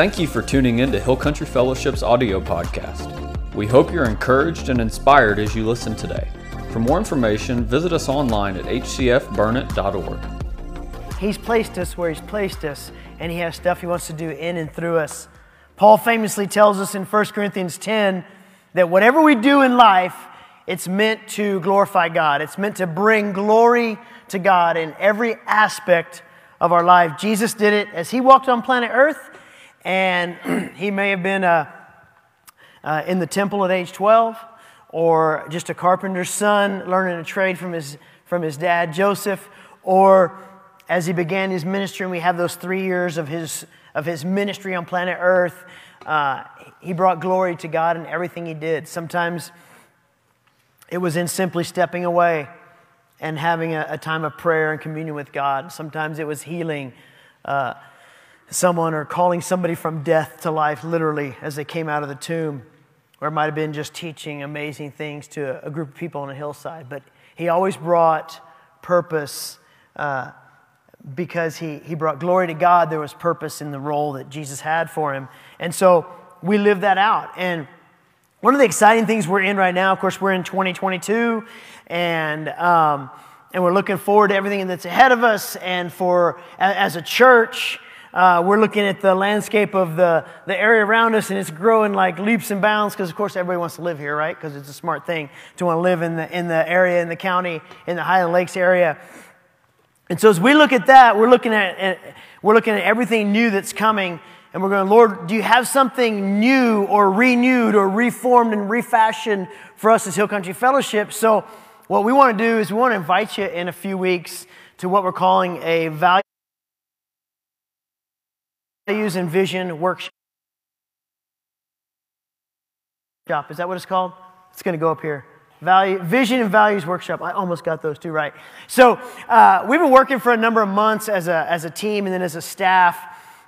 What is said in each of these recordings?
Thank you for tuning in to Hill Country Fellowship's audio podcast. We hope you're encouraged and inspired as you listen today. For more information, visit us online at hcfburnet.org. He's placed us where He's placed us, and He has stuff He wants to do in and through us. Paul famously tells us in 1 Corinthians 10 that whatever we do in life, it's meant to glorify God. It's meant to bring glory to God in every aspect of our life. Jesus did it as He walked on planet Earth, and He may have been uh, uh, in the temple at age 12 or just a carpenter's son learning a trade from his, from his dad, Joseph, or as he began his ministry, and we have those three years of his, of his ministry on planet Earth, uh, he brought glory to God in everything he did. Sometimes it was in simply stepping away and having a, a time of prayer and communion with God. Sometimes it was healing uh, someone or calling somebody from death to life, literally, as they came out of the tomb or it might have been just teaching amazing things to a group of people on a hillside. But he always brought purpose uh, because he, he brought glory to God. There was purpose in the role that Jesus had for him. And so we live that out. And one of the exciting things we're in right now, of course, we're in 2022, and, um, and we're looking forward to everything that's ahead of us. And for as a church, uh, we're looking at the landscape of the, the area around us, and it's growing like leaps and bounds because, of course, everybody wants to live here, right? Because it's a smart thing to want to live in the, in the area, in the county, in the Highland Lakes area. And so, as we look at that, we're looking at, we're looking at everything new that's coming, and we're going, Lord, do you have something new or renewed or reformed and refashioned for us as Hill Country Fellowship? So, what we want to do is we want to invite you in a few weeks to what we're calling a value values and vision workshop. Is that what it's called? It's going to go up here. Value, vision and values workshop. I almost got those two right. So uh, we've been working for a number of months as a, as a team and then as a staff,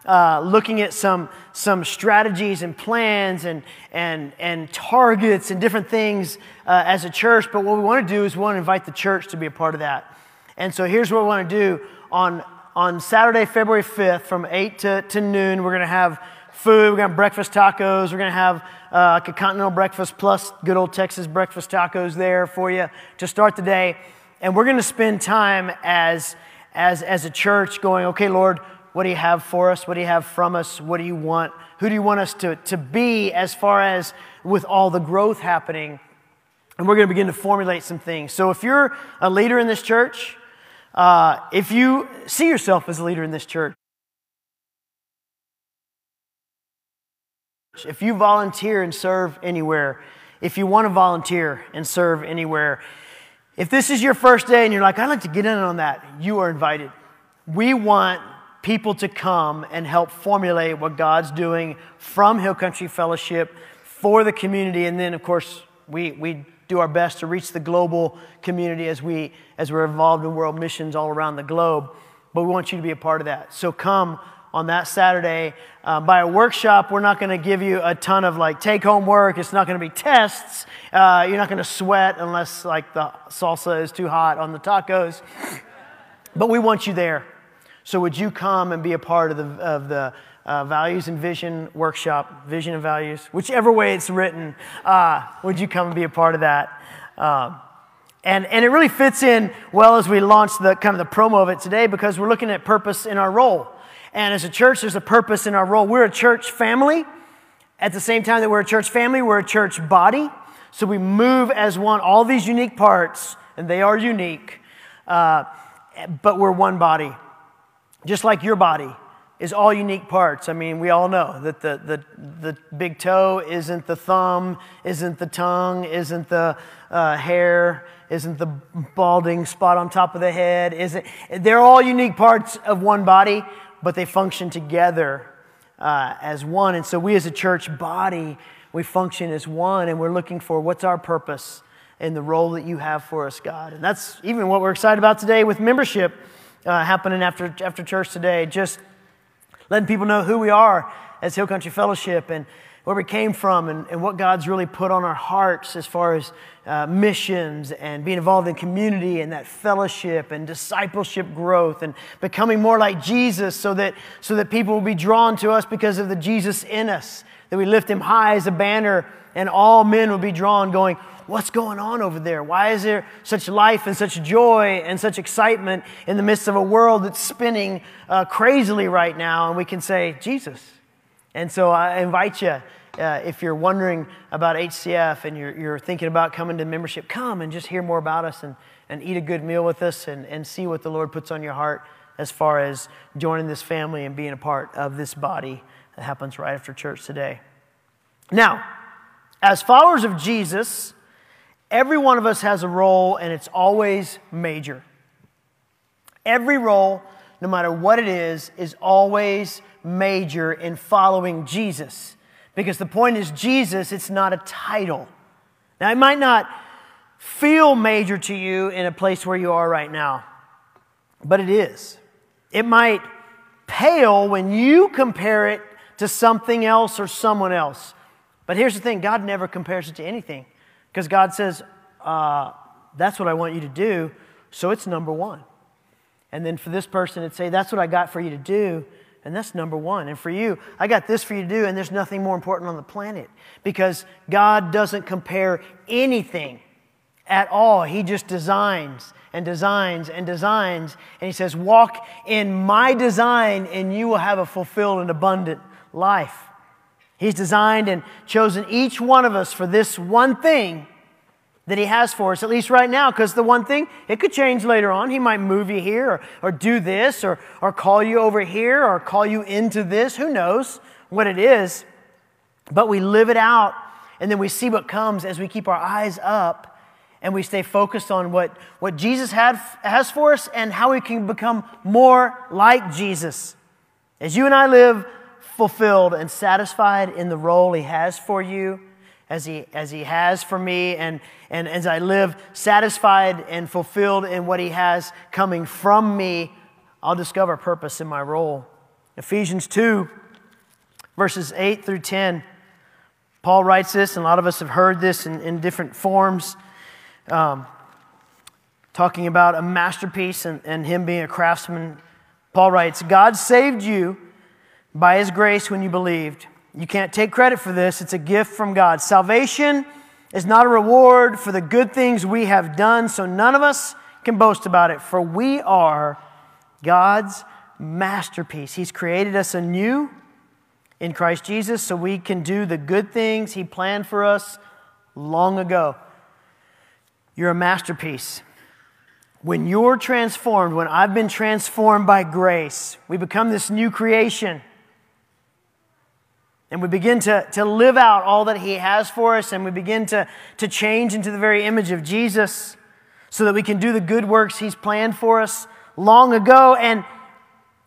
uh, looking at some, some strategies and plans and, and, and targets and different things uh, as a church. But what we want to do is we want to invite the church to be a part of that. And so here's what we want to do on on Saturday, February 5th, from 8 to, to noon, we're going to have food. We're going to have breakfast tacos. We're going to have uh, like a continental breakfast plus good old Texas breakfast tacos there for you to start the day. And we're going to spend time as, as, as a church going, okay, Lord, what do you have for us? What do you have from us? What do you want? Who do you want us to, to be as far as with all the growth happening? And we're going to begin to formulate some things. So if you're a leader in this church, uh, if you see yourself as a leader in this church, if you volunteer and serve anywhere, if you want to volunteer and serve anywhere, if this is your first day and you're like, I'd like to get in on that, you are invited. We want people to come and help formulate what God's doing from Hill Country Fellowship for the community. And then, of course, we, we do our best to reach the global community as, we, as we're involved in world missions all around the globe. But we want you to be a part of that. So come on that Saturday. Uh, by a workshop, we're not going to give you a ton of like take home work. It's not going to be tests. Uh, you're not going to sweat unless like the salsa is too hot on the tacos. But we want you there. So would you come and be a part of the, of the uh, values and vision workshop, vision and values, whichever way it's written, uh, would you come and be a part of that? Um, and, and it really fits in well as we launch the kind of the promo of it today because we're looking at purpose in our role. And as a church, there's a purpose in our role. We're a church family. At the same time that we're a church family, we're a church body. So we move as one, all these unique parts, and they are unique, uh, but we're one body. Just like your body is all unique parts. I mean, we all know that the, the, the big toe isn't the thumb, isn't the tongue, isn't the uh, hair, isn't the balding spot on top of the head, isn't. They're all unique parts of one body, but they function together uh, as one. And so we as a church body, we function as one, and we're looking for what's our purpose and the role that you have for us, God. And that's even what we're excited about today with membership uh, happening after, after church today. Just letting people know who we are as Hill Country Fellowship and where we came from and, and what God's really put on our hearts as far as uh, missions and being involved in community and that fellowship and discipleship growth and becoming more like Jesus so that, so that people will be drawn to us because of the Jesus in us, that we lift him high as a banner and all men will be drawn going, What's going on over there? Why is there such life and such joy and such excitement in the midst of a world that's spinning uh, crazily right now? And we can say, Jesus. And so I invite you, uh, if you're wondering about HCF and you're, you're thinking about coming to membership, come and just hear more about us and, and eat a good meal with us and, and see what the Lord puts on your heart as far as joining this family and being a part of this body that happens right after church today. Now, as followers of Jesus, every one of us has a role and it's always major. Every role, no matter what it is, is always major in following Jesus. Because the point is, Jesus, it's not a title. Now, it might not feel major to you in a place where you are right now, but it is. It might pale when you compare it to something else or someone else. But here's the thing God never compares it to anything because God says, uh, That's what I want you to do, so it's number one. And then for this person, it'd say, That's what I got for you to do, and that's number one. And for you, I got this for you to do, and there's nothing more important on the planet because God doesn't compare anything at all. He just designs and designs and designs. And He says, Walk in my design, and you will have a fulfilled and abundant life. He's designed and chosen each one of us for this one thing that He has for us, at least right now, because the one thing, it could change later on. He might move you here or, or do this or, or call you over here or call you into this. Who knows what it is? But we live it out and then we see what comes as we keep our eyes up and we stay focused on what, what Jesus had, has for us and how we can become more like Jesus. As you and I live fulfilled and satisfied in the role He has for you, as he, as he has for me, and, and as I live satisfied and fulfilled in what he has coming from me, I'll discover purpose in my role. Ephesians 2, verses 8 through 10. Paul writes this, and a lot of us have heard this in, in different forms, um, talking about a masterpiece and, and him being a craftsman. Paul writes, God saved you by his grace when you believed. You can't take credit for this, it's a gift from God. Salvation is not a reward for the good things we have done, so none of us can boast about it, for we are God's masterpiece. He's created us anew in Christ Jesus so we can do the good things He planned for us long ago. You're a masterpiece. When you're transformed, when I've been transformed by grace, we become this new creation and we begin to, to live out all that He has for us, and we begin to, to change into the very image of Jesus so that we can do the good works He's planned for us long ago. And,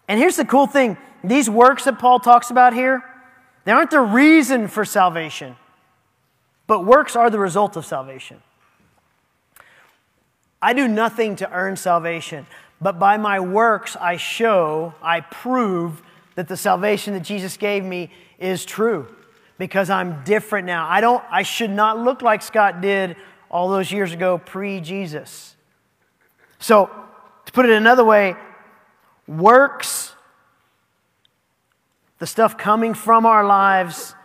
and here's the cool thing these works that Paul talks about here, they aren't the reason for salvation, but works are the result of salvation. I do nothing to earn salvation, but by my works I show, I prove that the salvation that Jesus gave me is true because I'm different now. I don't I should not look like Scott did all those years ago pre-Jesus. So, to put it another way, works the stuff coming from our lives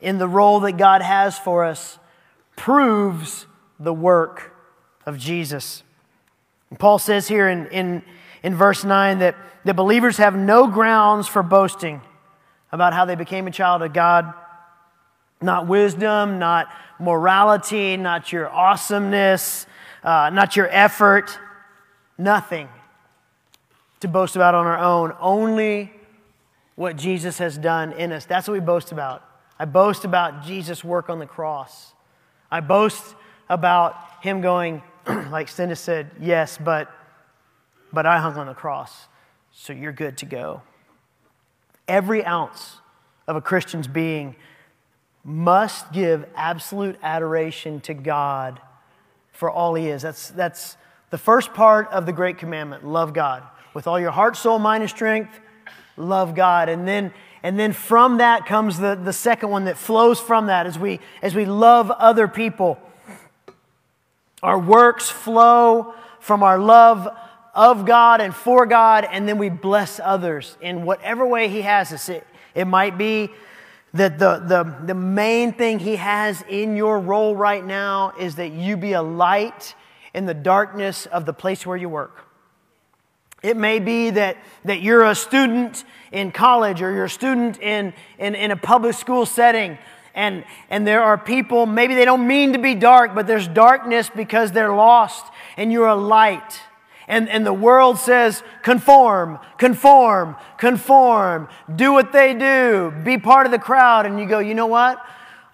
in the role that God has for us proves the work of Jesus. And Paul says here in, in, in verse 9 that the believers have no grounds for boasting about how they became a child of God. Not wisdom, not morality, not your awesomeness, uh, not your effort, nothing to boast about on our own. Only what Jesus has done in us. That's what we boast about. I boast about Jesus' work on the cross. I boast about him going, like Cinda said, yes, but, but I hung on the cross, so you're good to go every ounce of a Christian's being must give absolute adoration to God for all He is. That's, that's the first part of the Great Commandment love God. With all your heart, soul, mind, and strength, love God. And then and then from that comes the, the second one that flows from that as we, as we love other people. Our works flow from our love of God and for God, and then we bless others in whatever way He has us. It, it might be that the, the, the main thing He has in your role right now is that you be a light in the darkness of the place where you work. It may be that, that you're a student in college or you're a student in, in, in a public school setting and, and there are people, maybe they don't mean to be dark, but there's darkness because they're lost and you're a light. And, and the world says, conform, conform, conform, do what they do, be part of the crowd. And you go, you know what?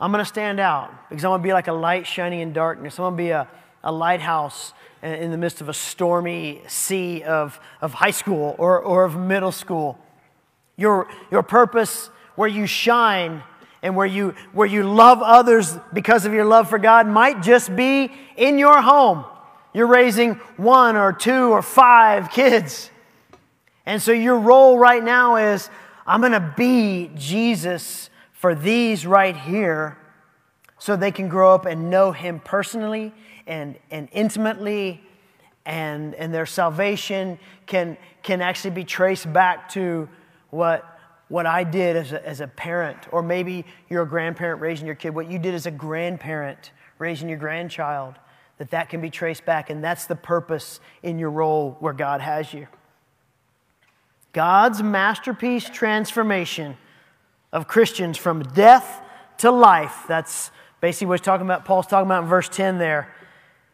I'm going to stand out because I'm going to be like a light shining in darkness. I'm going to be a, a lighthouse in the midst of a stormy sea of, of high school or, or of middle school. Your, your purpose, where you shine and where you, where you love others because of your love for God, might just be in your home. You're raising one or two or five kids. And so your role right now is I'm going to be Jesus for these right here so they can grow up and know Him personally and, and intimately, and, and their salvation can, can actually be traced back to what, what I did as a, as a parent, or maybe you're a grandparent raising your kid, what you did as a grandparent raising your grandchild, that that can be traced back, and that's the purpose in your role where God has you. God's masterpiece transformation of Christians from death to life. That's basically what he's talking about, Paul's talking about in verse 10 there.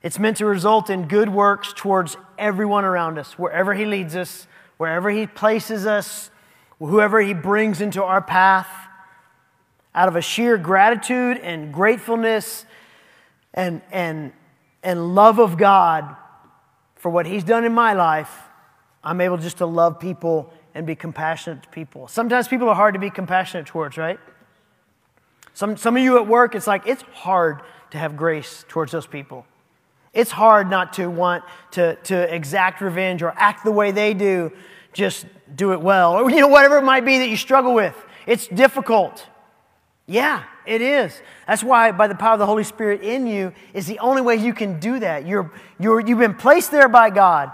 It's meant to result in good works towards everyone around us, wherever He leads us, wherever He places us, whoever He brings into our path. Out of a sheer gratitude and gratefulness and, and, and love of God for what He's done in my life, I'm able just to love people and be compassionate to people. Sometimes people are hard to be compassionate towards, right? Some, some of you at work, it's like it's hard to have grace towards those people. It's hard not to want to, to exact revenge or act the way they do, just do it well. Or, you know, whatever it might be that you struggle with. It's difficult. Yeah, it is. That's why, by the power of the Holy Spirit in you, is the only way you can do that. You're, you're, you've been placed there by God.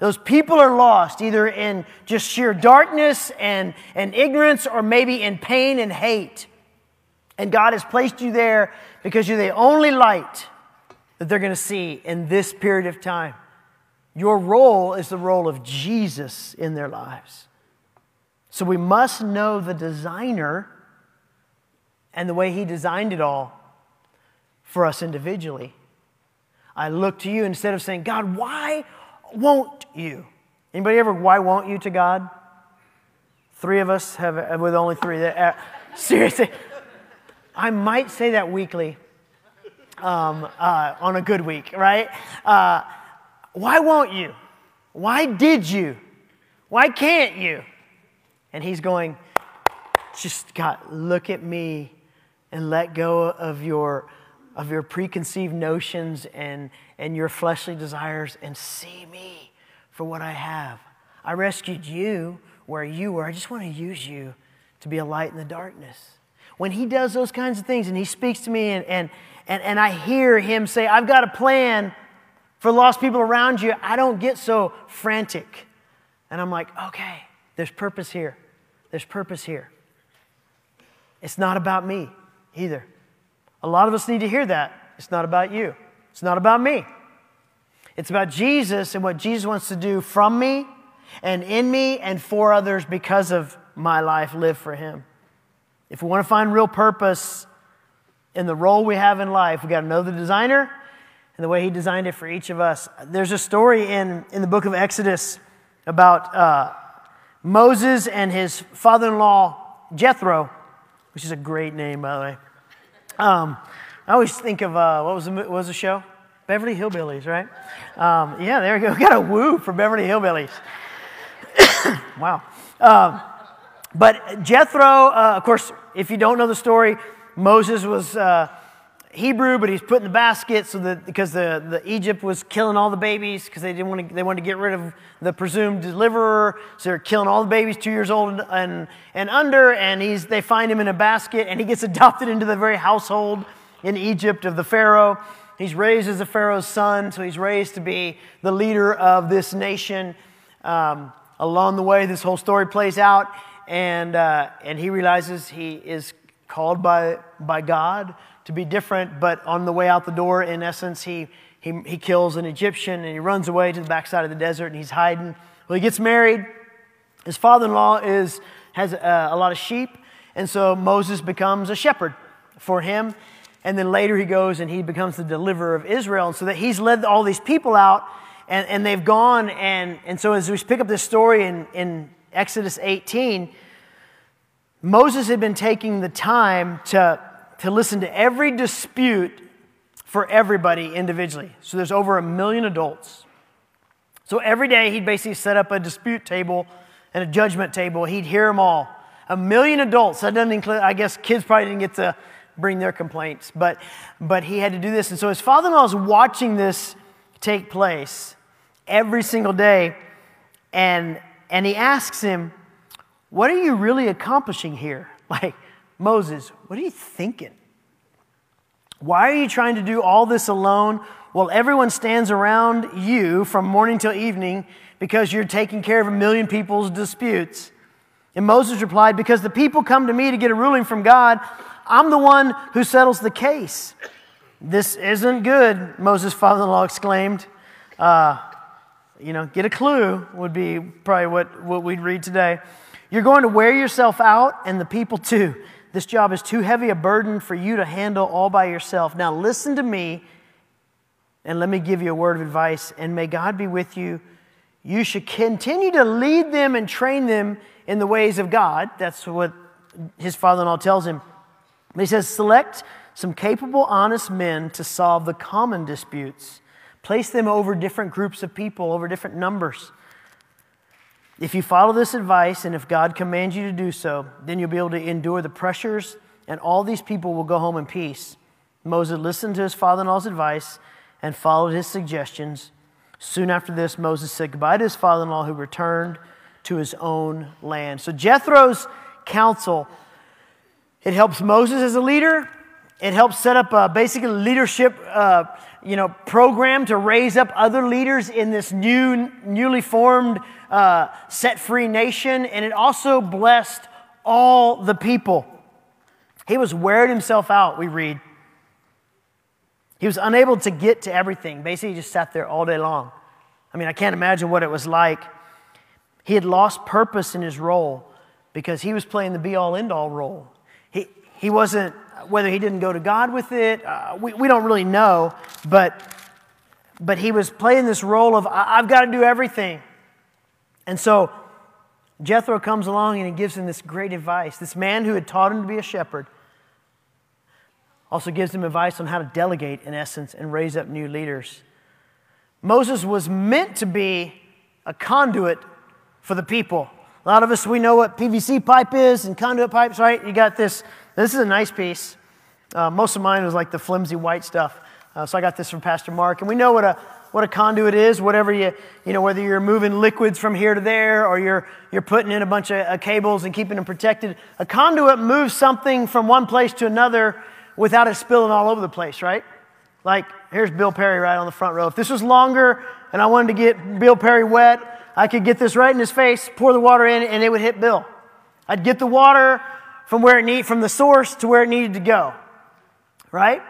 Those people are lost either in just sheer darkness and, and ignorance or maybe in pain and hate. And God has placed you there because you're the only light that they're going to see in this period of time. Your role is the role of Jesus in their lives. So we must know the designer and the way he designed it all for us individually. I look to you instead of saying, God, why won't you? Anybody ever, why won't you to God? Three of us have, with only three. That, uh, seriously, I might say that weekly um, uh, on a good week, right? Uh, why won't you? Why did you? Why can't you? And he's going, just God, look at me and let go of your of your preconceived notions and, and your fleshly desires and see me for what I have. I rescued you where you were. I just want to use you to be a light in the darkness. When he does those kinds of things and he speaks to me and, and, and, and I hear him say, I've got a plan for lost people around you, I don't get so frantic. And I'm like, okay, there's purpose here. There's purpose here. It's not about me either. A lot of us need to hear that. It's not about you, it's not about me. It's about Jesus and what Jesus wants to do from me and in me and for others because of my life lived for Him. If we want to find real purpose, in the role we have in life. We got to know the designer and the way he designed it for each of us. There's a story in, in the book of Exodus about uh, Moses and his father in law, Jethro, which is a great name, by the way. Um, I always think of uh, what, was the, what was the show? Beverly Hillbillies, right? Um, yeah, there we go. We got a woo for Beverly Hillbillies. wow. Um, but Jethro, uh, of course, if you don't know the story, Moses was, uh, Hebrew, but he's put in the basket so that because the, the Egypt was killing all the babies because they didn't want to they wanted to get rid of the presumed deliverer, so they're killing all the babies two years old and and under, and he's they find him in a basket, and he gets adopted into the very household in Egypt of the Pharaoh. He's raised as a Pharaoh's son, so he's raised to be the leader of this nation. Um, along the way, this whole story plays out, and uh, and he realizes he is called by by God to be different, but on the way out the door, in essence, he, he, he kills an Egyptian and he runs away to the backside of the desert and he's hiding. Well, he gets married. His father in law is, has a, a lot of sheep, and so Moses becomes a shepherd for him. And then later he goes and he becomes the deliverer of Israel. And so that he's led all these people out and, and they've gone. And, and so as we pick up this story in, in Exodus 18, Moses had been taking the time to to listen to every dispute for everybody individually. So there's over a million adults. So every day he'd basically set up a dispute table and a judgment table. He'd hear them all. A million adults. That doesn't include, I guess kids probably didn't get to bring their complaints, but, but he had to do this. And so his father in law is watching this take place every single day. And, and he asks him, What are you really accomplishing here? Like, Moses, what are you thinking? Why are you trying to do all this alone while everyone stands around you from morning till evening because you're taking care of a million people's disputes? And Moses replied, Because the people come to me to get a ruling from God, I'm the one who settles the case. This isn't good, Moses' father in law exclaimed. Uh, you know, get a clue would be probably what, what we'd read today. You're going to wear yourself out, and the people too. This job is too heavy a burden for you to handle all by yourself. Now, listen to me and let me give you a word of advice, and may God be with you. You should continue to lead them and train them in the ways of God. That's what his father in law tells him. He says, Select some capable, honest men to solve the common disputes. Place them over different groups of people, over different numbers. If you follow this advice and if God commands you to do so, then you'll be able to endure the pressures and all these people will go home in peace. Moses listened to his father in law's advice and followed his suggestions. Soon after this, Moses said goodbye to his father in law who returned to his own land. So Jethro's counsel, it helps Moses as a leader. It helps set up a basically leadership uh, you know, program to raise up other leaders in this new, newly formed, uh, set free nation. And it also blessed all the people. He was wearing himself out, we read. He was unable to get to everything. Basically, he just sat there all day long. I mean, I can't imagine what it was like. He had lost purpose in his role because he was playing the be all end all role. He, he wasn't whether he didn't go to God with it, uh, we, we don't really know. But, but he was playing this role of, I've got to do everything. And so Jethro comes along and he gives him this great advice. This man who had taught him to be a shepherd also gives him advice on how to delegate, in essence, and raise up new leaders. Moses was meant to be a conduit for the people. A lot of us, we know what PVC pipe is and conduit pipes, right? You got this this is a nice piece. Uh, most of mine was like the flimsy white stuff. Uh, so I got this from Pastor Mark. And we know what a, what a conduit is, whatever you, you know, whether you're moving liquids from here to there or you're, you're putting in a bunch of uh, cables and keeping them protected. A conduit moves something from one place to another without it spilling all over the place, right? Like, here's Bill Perry right on the front row. If this was longer and I wanted to get Bill Perry wet, I could get this right in his face, pour the water in, and it would hit Bill. I'd get the water from where it need, from the source to where it needed to go. Right?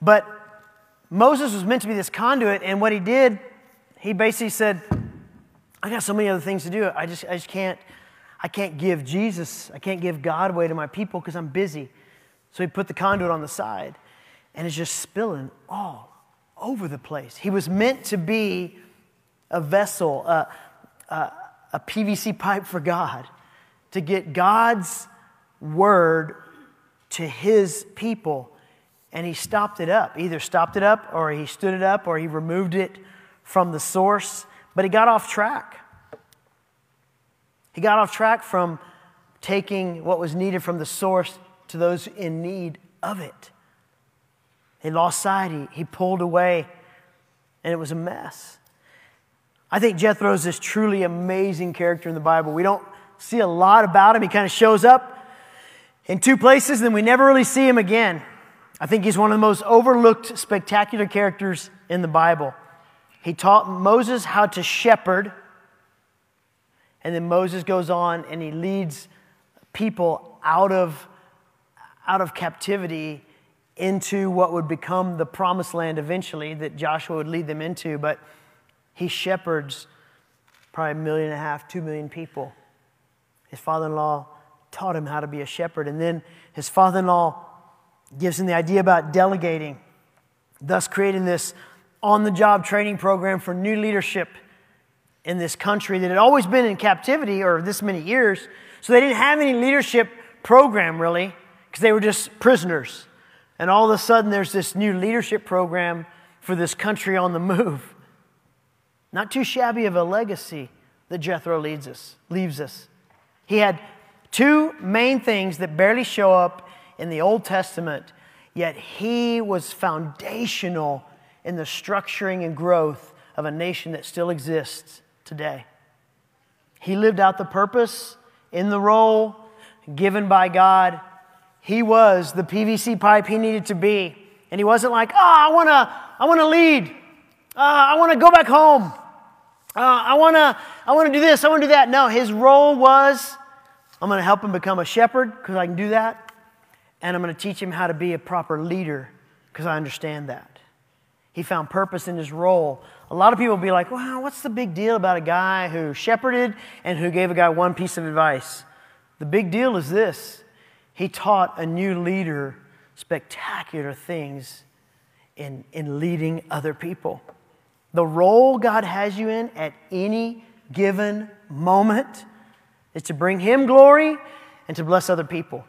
But Moses was meant to be this conduit, and what he did, he basically said, I got so many other things to do. I just, I just can't, I can't give Jesus, I can't give God away to my people because I'm busy. So he put the conduit on the side, and it's just spilling all over the place. He was meant to be a vessel, a, a, a PVC pipe for God to get God's word to his people. And he stopped it up. Either stopped it up, or he stood it up, or he removed it from the source. But he got off track. He got off track from taking what was needed from the source to those in need of it. He lost sight, he, he pulled away, and it was a mess. I think Jethro is this truly amazing character in the Bible. We don't see a lot about him. He kind of shows up in two places, and then we never really see him again. I think he's one of the most overlooked, spectacular characters in the Bible. He taught Moses how to shepherd, and then Moses goes on and he leads people out of, out of captivity into what would become the promised land eventually that Joshua would lead them into. But he shepherds probably a million and a half, two million people. His father in law taught him how to be a shepherd. And then his father in law gives him the idea about delegating, thus creating this on the job training program for new leadership in this country that had always been in captivity or this many years. So they didn't have any leadership program really because they were just prisoners. And all of a sudden, there's this new leadership program for this country on the move. Not too shabby of a legacy that Jethro leads us, leaves us. He had two main things that barely show up in the Old Testament, yet he was foundational in the structuring and growth of a nation that still exists today. He lived out the purpose in the role given by God. He was the PVC pipe he needed to be. And he wasn't like, oh, I want to I wanna lead. Uh, I want to go back home. Uh, I want to I wanna do this. I want to do that. No, his role was I'm going to help him become a shepherd because I can do that. And I'm going to teach him how to be a proper leader because I understand that. He found purpose in his role. A lot of people be like, wow, what's the big deal about a guy who shepherded and who gave a guy one piece of advice? The big deal is this he taught a new leader spectacular things in, in leading other people. The role God has you in at any given moment is to bring Him glory and to bless other people.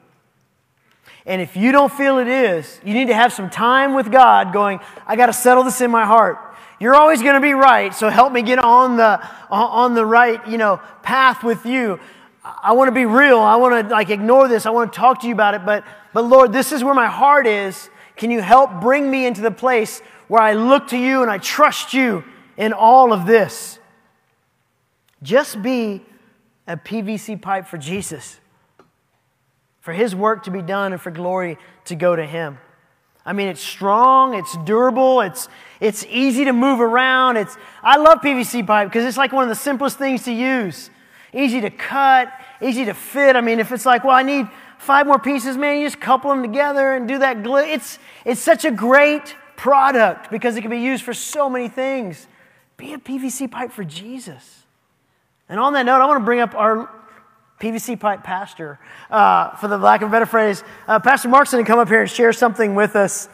And if you don't feel it is, you need to have some time with God going, I got to settle this in my heart. You're always going to be right, so help me get on the, on the right you know, path with you. I want to be real. I want to like ignore this. I want to talk to you about it. But, but Lord, this is where my heart is. Can you help bring me into the place where I look to you and I trust you in all of this? Just be a PVC pipe for Jesus, for His work to be done and for glory to go to Him. I mean, it's strong, it's durable, it's, it's easy to move around. It's, I love PVC pipe because it's like one of the simplest things to use. Easy to cut, easy to fit. I mean, if it's like, well, I need five more pieces, man, you just couple them together and do that glue. It's, it's such a great product because it can be used for so many things. Be a PVC pipe for Jesus. And on that note, I want to bring up our PVC pipe pastor, uh, for the lack of a better phrase. Uh, pastor Mark's going to come up here and share something with us.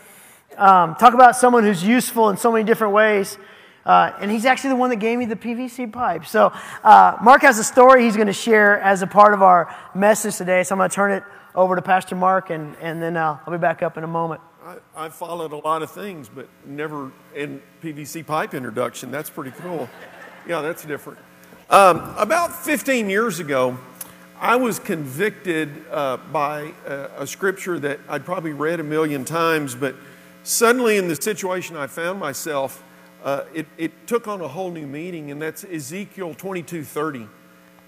Um, talk about someone who's useful in so many different ways. Uh, and he's actually the one that gave me the PVC pipe. So, uh, Mark has a story he's going to share as a part of our message today. So, I'm going to turn it over to Pastor Mark, and, and then uh, I'll be back up in a moment. I, have followed a lot of things, but never in PVC pipe introduction. That's pretty cool. Yeah, that's different. Um, about 15 years ago, I was convicted uh, by a, a, scripture that I'd probably read a million times, but suddenly in the situation I found myself, uh, it, it, took on a whole new meaning, and that's Ezekiel 22:30.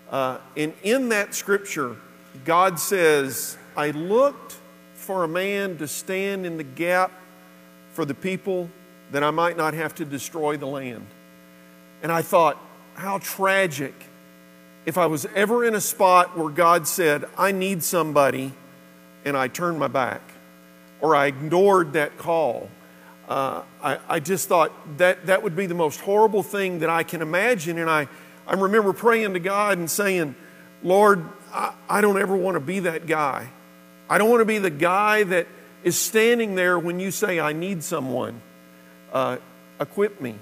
Uh, and in that scripture, God says, "I looked for a man to stand in the gap for the people, that I might not have to destroy the land." And I thought, how tragic if I was ever in a spot where God said, I need somebody, and I turned my back, or I ignored that call. Uh, I, I, just thought that that would be the most horrible thing that I can imagine. And I, I remember praying to God and saying, Lord, I, I don't ever want to be that guy. I don't want to be the guy that is standing there when you say, I need someone. Uh, equip me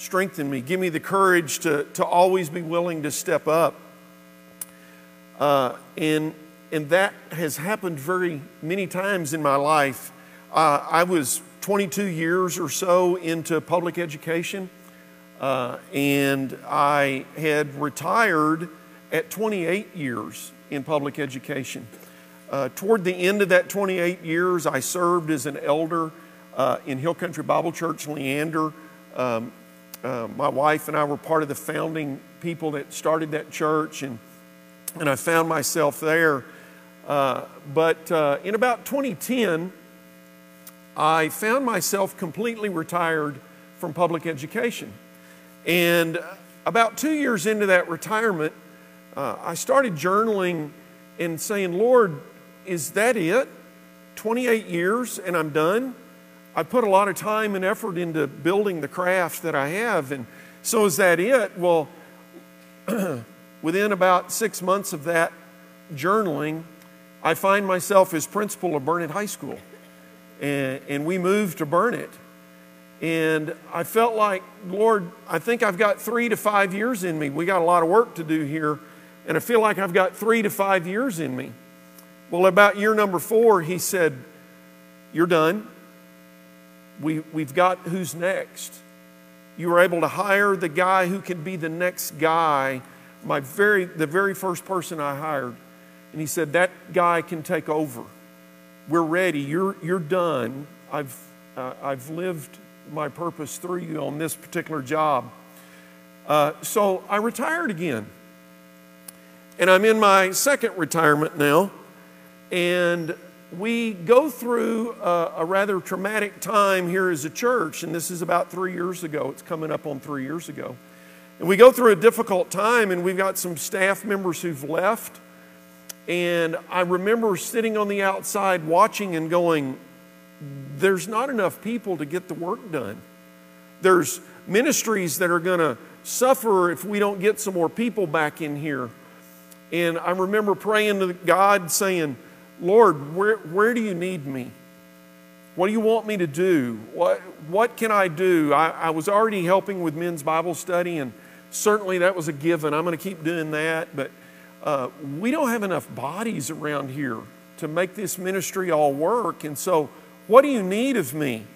strengthen me, give me the courage to, to always be willing to step up. Uh, and, and that has happened very many times in my life. Uh, I was 22 years or so into public education, uh, and I had retired at 28 years in public education. Uh, toward the end of that 28 years, I served as an elder uh, in Hill Country Bible Church, Leander. Um, uh, my wife and I were part of the founding people that started that church, and, and I found myself there. Uh, but uh, in about 2010, I found myself completely retired from public education. And about two years into that retirement, uh, I started journaling and saying, Lord, is that it? 28 years and I'm done? I put a lot of time and effort into building the craft that I have. And so is that it? Well, within about six months of that journaling, I find myself as principal of Burnet High School. And, and we moved to Burnet. And I felt like, Lord, I think I've got three to five years in me. We got a lot of work to do here. And I feel like I've got three to five years in me. Well, about year number four, he said, You're done. We, we've got who's next. You were able to hire the guy who can be the next guy, my very, the very first person I hired. And he said, That guy can take over. We're ready. You're, you're done. I've, uh, I've lived my purpose through you on this particular job. Uh, so I retired again. And I'm in my second retirement now. And we go through a, a, rather traumatic time here as a church, and this is about three years ago. It's coming up on three years ago. And we go through a difficult time, and we've got some staff members who've left. And I remember sitting on the outside watching and going, there's not enough people to get the work done. There's ministries that are going to suffer if we don't get some more people back in here. And I remember praying to God saying, Lord, where, where do you need me? What do you want me to do? What, what can I do? I, I was already helping with men's Bible study, and certainly that was a given. I'm going to keep doing that, but uh, we don't have enough bodies around here to make this ministry all work. And so, what do you need of me?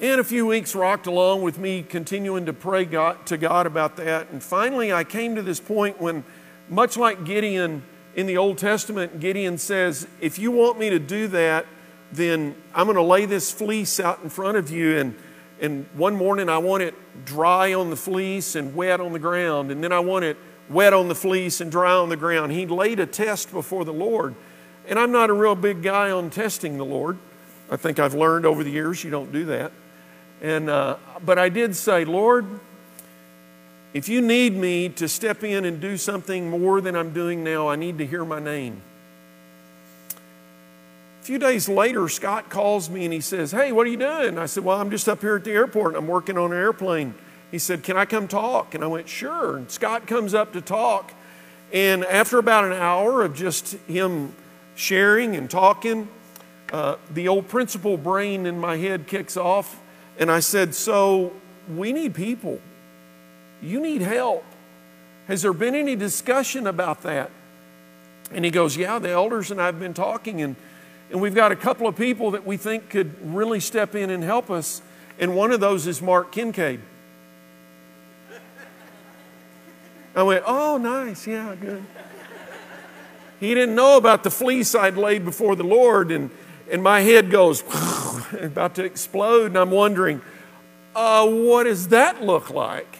And a few weeks rocked along with me continuing to pray God, to God about that. And finally, I came to this point when, much like Gideon, in the Old Testament, Gideon says, If you want me to do that, then I'm going to lay this fleece out in front of you. And, and one morning I want it dry on the fleece and wet on the ground. And then I want it wet on the fleece and dry on the ground. He laid a test before the Lord. And I'm not a real big guy on testing the Lord. I think I've learned over the years you don't do that. And, uh, but I did say, Lord, if you need me to step in and do something more than I'm doing now, I need to hear my name. A few days later, Scott calls me and he says, Hey, what are you doing? I said, Well, I'm just up here at the airport and I'm working on an airplane. He said, Can I come talk? And I went, Sure. And Scott comes up to talk. And after about an hour of just him sharing and talking, uh, the old principal brain in my head kicks off. And I said, So we need people. You need help. Has there been any discussion about that? And he goes, Yeah, the elders and I have been talking, and, and we've got a couple of people that we think could really step in and help us. And one of those is Mark Kincaid. I went, Oh, nice. Yeah, good. He didn't know about the fleece I'd laid before the Lord, and, and my head goes about to explode, and I'm wondering, uh, what does that look like?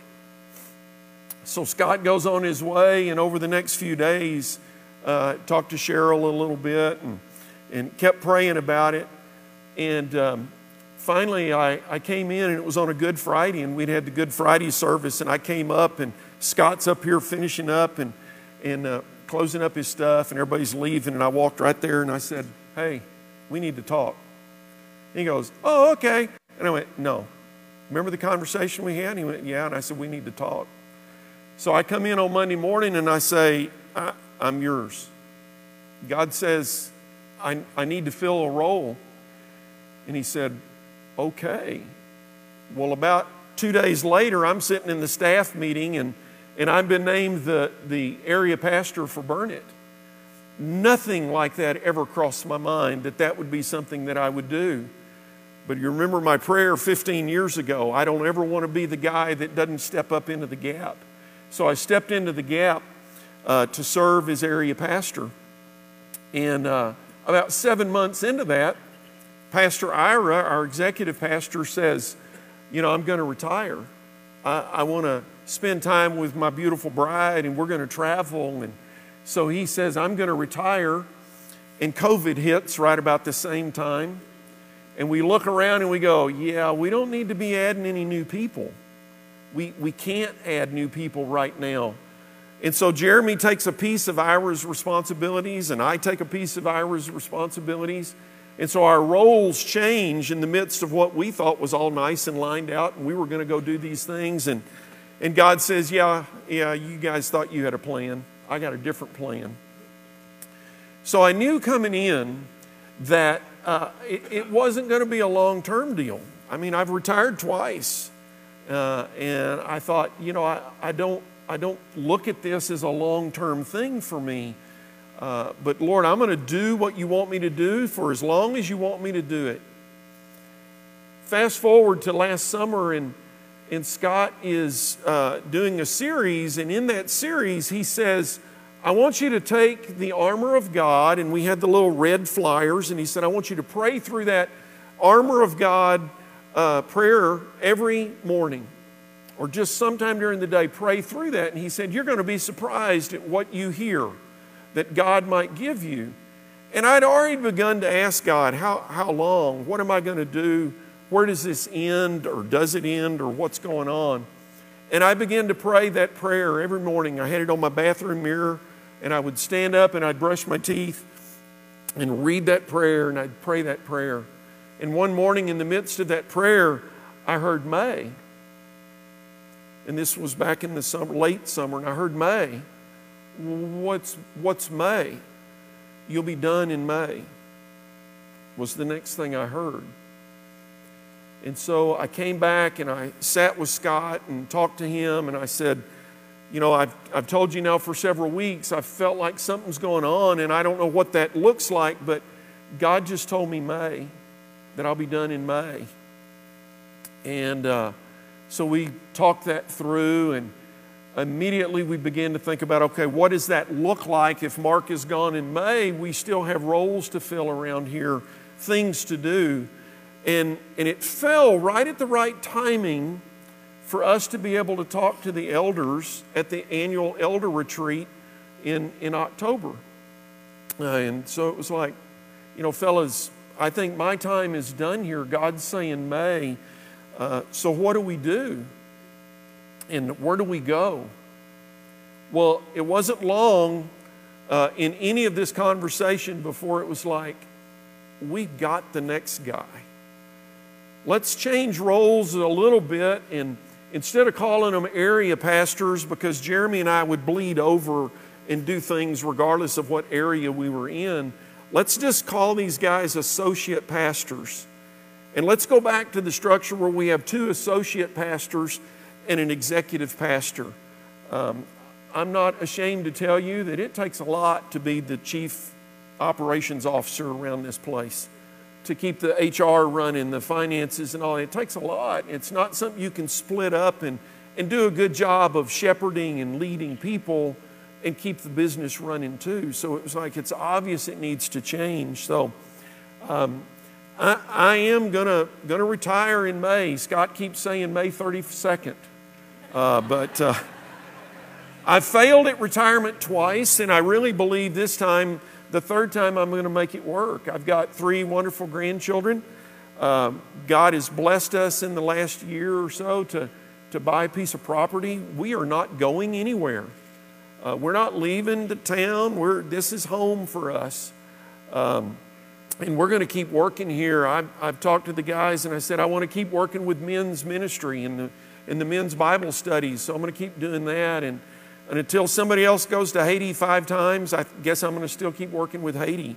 So Scott goes on his way, and over the next few days, uh, talked to Cheryl a little bit and, and kept praying about it. And um, finally, I, I came in, and it was on a Good Friday, and we'd had the Good Friday service, and I came up, and Scott's up here finishing up and, and uh, closing up his stuff, and everybody's leaving, and I walked right there, and I said, Hey, we need to talk. He goes, Oh, okay. And I went, No. Remember the conversation we had? He went, Yeah. And I said, We need to talk. So I come in on Monday morning and I say, I, am yours. God says, I, I need to fill a role. And he said, Okay. Well, about two days later, I'm sitting in the staff meeting and, and I've been named the, the area pastor for Burnet. Nothing like that ever crossed my mind that that would be something that I would do. But you remember my prayer 15 years ago I don't ever want to be the guy that doesn't step up into the gap. So I stepped into the gap uh, to serve as area pastor. And uh, about seven months into that, Pastor Ira, our executive pastor, says, You know, I'm going to retire. I, I want to spend time with my beautiful bride and we're going to travel. And so he says, I'm going to retire. And COVID hits right about the same time. And we look around and we go, Yeah, we don't need to be adding any new people. We, we can't add new people right now. And so Jeremy takes a piece of Ira's responsibilities, and I take a piece of Ira's responsibilities. And so our roles change in the midst of what we thought was all nice and lined out, and we were going to go do these things. And, and God says, Yeah, yeah, you guys thought you had a plan. I got a different plan. So I knew coming in that uh, it, it, wasn't going to be a long term deal. I mean, I've retired twice. Uh, and I thought, you know, I, I, don't, I don't look at this as a long term thing for me. Uh, but Lord, I'm going to do what you want me to do for as long as you want me to do it. Fast forward to last summer, and, and Scott is uh, doing a series, and in that series, he says, I want you to take the armor of God, and we had the little red flyers, and he said, I want you to pray through that armor of God uh, prayer every morning or just sometime during the day. Pray through that. And he said, You're going to be surprised at what you hear that God might give you. And I'd already begun to ask God, How, how long? What am I going to do? Where does this end? Or does it end? Or what's going on? And I began to pray that prayer every morning. I had it on my bathroom mirror and I would stand up and I'd brush my teeth and read that prayer and I'd pray that prayer. And one morning in the midst of that prayer, I heard May. And this was back in the summer, late summer, and I heard May. What's, what's May? You'll be done in May, was the next thing I heard. And so I came back and I sat with Scott and talked to him, and I said, you know, I've, I've told you now for several weeks, I've felt like something's going on, and I don't know what that looks like, but God just told me May, that I'll be done in May. And uh, so we talked that through, and immediately we began to think about okay, what does that look like if Mark is gone in May? We still have roles to fill around here, things to do. And, and it fell right at the right timing for us to be able to talk to the elders at the annual elder retreat in, in October. Uh, and so it was like, you know, fellas, I think my time is done here. God's saying May. Uh, so what do we do? And where do we go? Well, it wasn't long uh, in any of this conversation before it was like, we've got the next guy. Let's change roles a little bit and instead of calling them area pastors, because Jeremy and I would bleed over and do things regardless of what area we were in, let's just call these guys associate pastors. And let's go back to the structure where we have two associate pastors and an executive pastor. Um, I'm not ashamed to tell you that it takes a lot to be the chief operations officer around this place to keep the HR running, the finances and all. It takes a lot. It's not something you can split up and, and do a good job of shepherding and leading people and keep the business running too. So it was like it's obvious it needs to change. So um, I, I, am gonna gonna retire in May. Scott keeps saying May 32nd, uh, but uh, I failed at retirement twice, and I really believe this time the third time I'm going to make it work. I've got three wonderful grandchildren. Um, God has blessed us in the last year or so to, to buy a piece of property. We are not going anywhere. Uh, we're not leaving the town. We're, this is home for us. Um, and we're going to keep working here. I've, I've talked to the guys and I said, I want to keep working with men's ministry and the, and the men's Bible studies. So I'm going to keep doing that. And and until somebody else goes to Haiti five times, I guess I'm going to still keep working with Haiti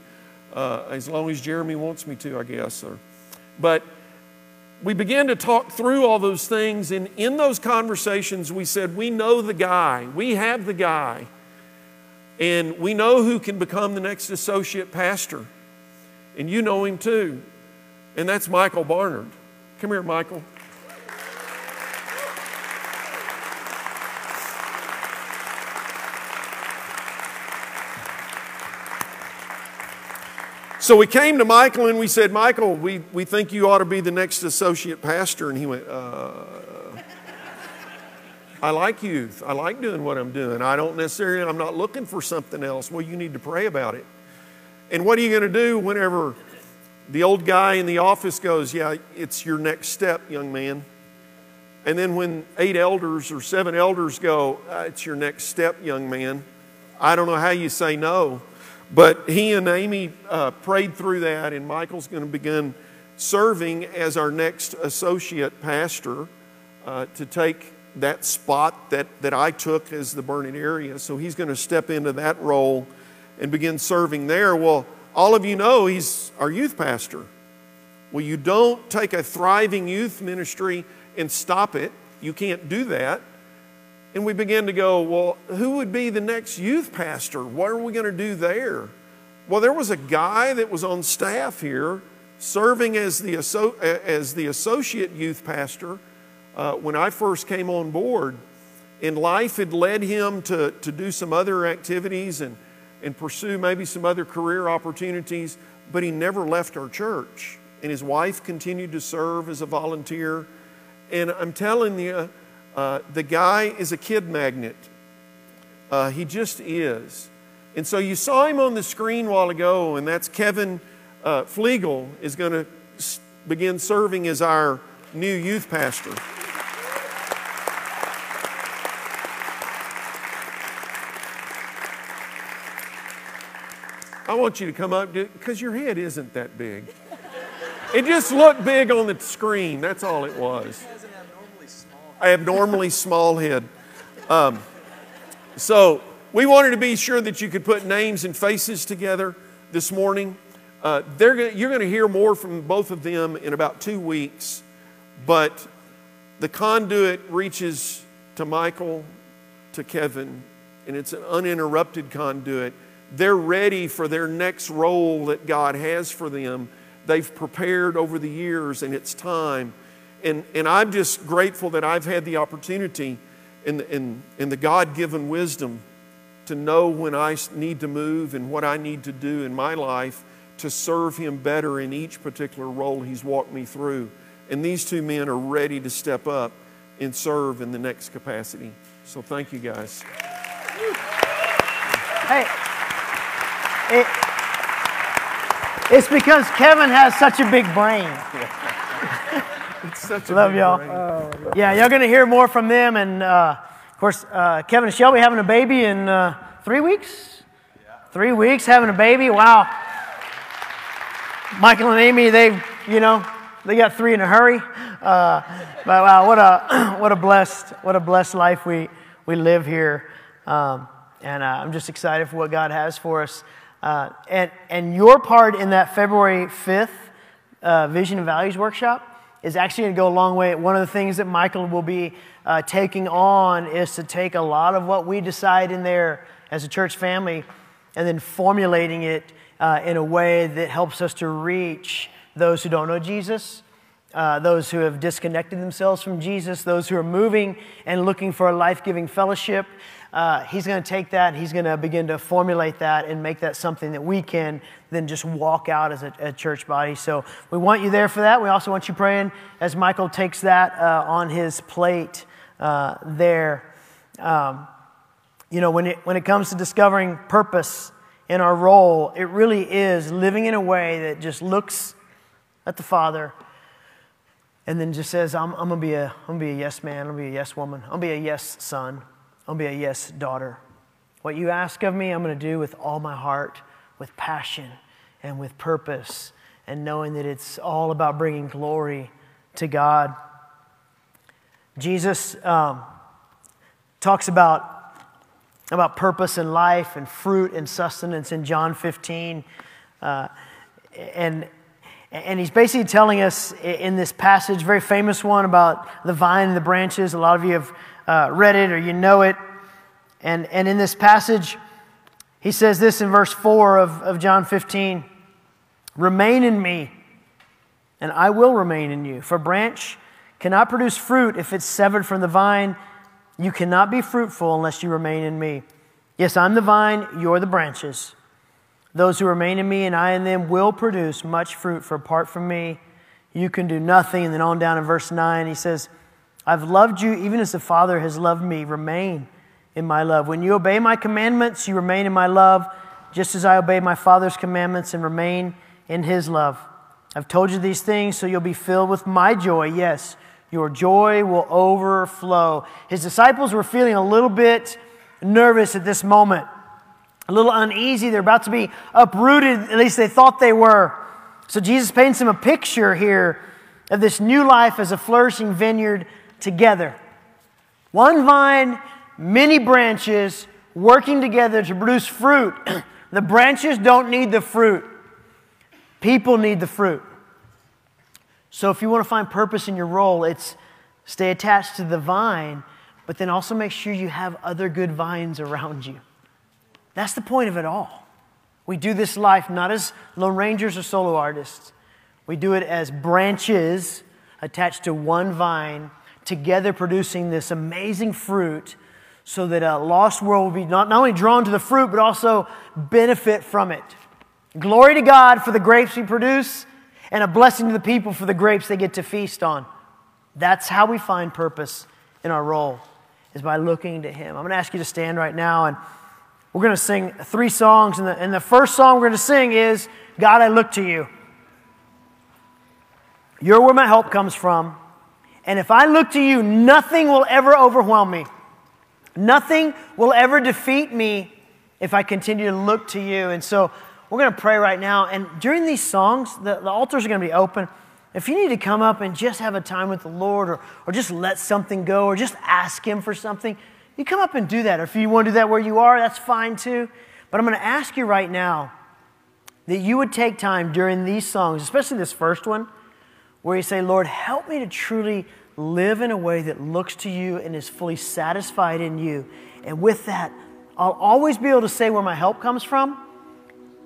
uh, as long as Jeremy wants me to, I guess. Or, but we began to talk through all those things, and in those conversations, we said, We know the guy, we have the guy, and we know who can become the next associate pastor. And you know him too, and that's Michael Barnard. Come here, Michael. So we came to Michael and we said, Michael, we, we think you ought to be the next associate pastor. And he went, uh, I like youth. I like doing what I'm doing. I don't necessarily, I'm not looking for something else. Well, you need to pray about it. And what are you going to do whenever the old guy in the office goes, Yeah, it's your next step, young man? And then when eight elders or seven elders go, uh, It's your next step, young man, I don't know how you say no. But he and Amy uh, prayed through that, and Michael's going to begin serving as our next associate pastor uh, to take that spot that, that I took as the Burnet area. So he's going to step into that role and begin serving there. Well, all of you know he's our youth pastor. Well, you don't take a thriving youth ministry and stop it. You can't do that. And we began to go, well, who would be the next youth pastor? What are we going to do there? Well, there was a guy that was on staff here serving as the, as the associate youth pastor uh, when I first came on board, and life had led him to, to do some other activities and, and pursue maybe some other career opportunities, but he never left our church. And his wife continued to serve as a volunteer. And I'm telling you, uh, the guy is a kid magnet. Uh, he just is. And so you saw him on the screen a while ago, and that's Kevin uh, Flegel is going to begin serving as our new youth pastor. I want you to come up because your head isn't that big. It just looked big on the screen. That's all it was. I have normally small head. Um, so we wanted to be sure that you could put names and faces together this morning. Uh, gonna, you're going to hear more from both of them in about two weeks, but the conduit reaches to Michael, to Kevin, and it's an uninterrupted conduit they're ready for their next role that God has for them. They've prepared over the years, and it's time. And, and I'm just grateful that I've had the opportunity and, and, and the God given wisdom to know when I need to move and what I need to do in my life to serve Him better in each particular role He's walked me through. And these two men are ready to step up and serve in the next capacity. So thank you guys. Hey. It, it's because Kevin has such a big brain. it's such a Love y'all. Brain. yeah, y'all gonna hear more from them, and uh, of course, uh, Kevin and Shelby having a baby in uh, three weeks. Yeah. Three weeks having a baby. Wow. Michael and Amy, they, you know, they got three in a hurry. Uh, but wow, what a what a blessed what a blessed life we we live here, um, and uh, I'm just excited for what God has for us. Uh, and, and your part in that February 5th uh, Vision and Values Workshop is actually going to go a long way. One of the things that Michael will be uh, taking on is to take a lot of what we decide in there as a church family and then formulating it uh, in a way that helps us to reach those who don't know Jesus. Uh, those who have disconnected themselves from Jesus, those who are moving and looking for a life giving fellowship, uh, he's going to take that, he's going to begin to formulate that and make that something that we can then just walk out as a, a church body. So we want you there for that. We also want you praying as Michael takes that uh, on his plate uh, there. Um, you know, when it, when it comes to discovering purpose in our role, it really is living in a way that just looks at the Father and then just says, I'm, I'm going to be a yes man, I'm going to be a yes woman, I'm going to be a yes son. I'll be a yes, daughter. What you ask of me, I'm going to do with all my heart, with passion, and with purpose, and knowing that it's all about bringing glory to God. Jesus um, talks about, about purpose in life and fruit and sustenance in John 15. Uh, and, and he's basically telling us in this passage, very famous one about the vine and the branches. A lot of you have uh, read it or you know it. And, and in this passage, he says this in verse 4 of, of John 15 Remain in me, and I will remain in you. For branch cannot produce fruit if it's severed from the vine. You cannot be fruitful unless you remain in me. Yes, I'm the vine, you're the branches. Those who remain in me and I in them will produce much fruit, for apart from me, you can do nothing. And then on down in verse 9, he says, I've loved you even as the Father has loved me. Remain in my love. When you obey my commandments, you remain in my love, just as I obey my Father's commandments and remain in his love. I've told you these things so you'll be filled with my joy. Yes, your joy will overflow. His disciples were feeling a little bit nervous at this moment, a little uneasy. They're about to be uprooted, at least they thought they were. So Jesus paints them a picture here of this new life as a flourishing vineyard together. One vine, many branches working together to produce fruit. the branches don't need the fruit, people need the fruit. So if you want to find purpose in your role, it's stay attached to the vine, but then also make sure you have other good vines around you. That's the point of it all. We do this life not as Lone Rangers or solo artists. We do it as branches attached to one vine, together producing this amazing fruit so that a lost world will be not, not only drawn to the fruit, but also benefit from it. Glory to God for the grapes we produce, and a blessing to the people for the grapes they get to feast on. That's how we find purpose in our role, is by looking to Him. I'm going to ask you to stand right now, and we're going to sing three songs. And the, and the first song we're going to sing is God, I Look to You. You're where my help comes from. And if I look to you, nothing will ever overwhelm me. Nothing will ever defeat me if I continue to look to you. And so we're going to pray right now. And during these songs, the, the altars are going to be open. If you need to come up and just have a time with the Lord or, or just let something go or just ask Him for something, you come up and do that. Or if you want to do that where you are, that's fine too. But I'm going to ask you right now that you would take time during these songs, especially this first one where you say, Lord, help me to truly live in a way that looks to you and is fully satisfied in you. And with that, I'll always be able to say where my help comes from.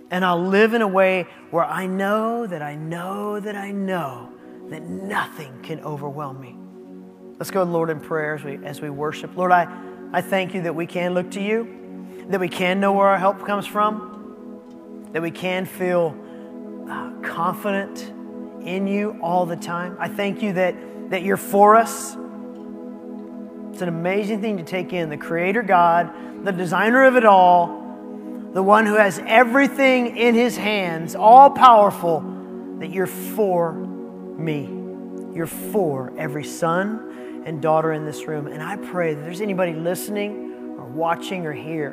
And I'll live in a way where I know that I know that I know that nothing can overwhelm me. Let's go, Lord, in prayer as we, as we worship. Lord, I, I thank you that we can look to you, that we can know where our help comes from, that we can feel uh, confident in you all the time. I thank you that, that you're for us. It's an amazing thing to take in. The Creator God, the designer of it all, the one who has everything in his hands, all powerful, that you're for me. You're for every son and daughter in this room. And I pray that there's anybody listening or watching or here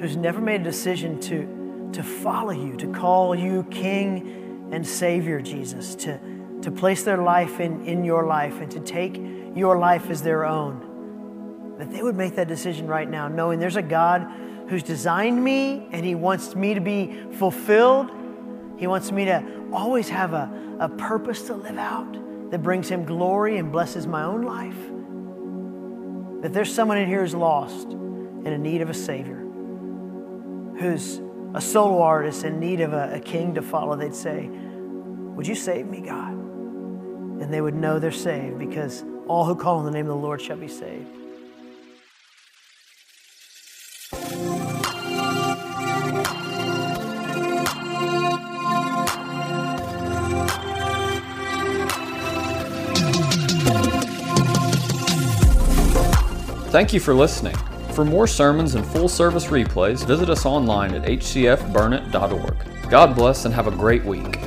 who's never made a decision to, to follow you, to call you King and Savior, Jesus, to, to place their life in, in your life and to take your life as their own, that they would make that decision right now, knowing there's a God who's designed me and He wants me to be fulfilled. He wants me to always have a, a purpose to live out that brings Him glory and blesses my own life. That there's someone in here who's lost and in need of a Savior, who's a solo artist in need of a, a king to follow, they'd say, Would you save me, God? And they would know they're saved because all who call on the name of the Lord shall be saved. Thank you for listening. For more sermons and full service replays, visit us online at hcfburnet.org. God bless and have a great week.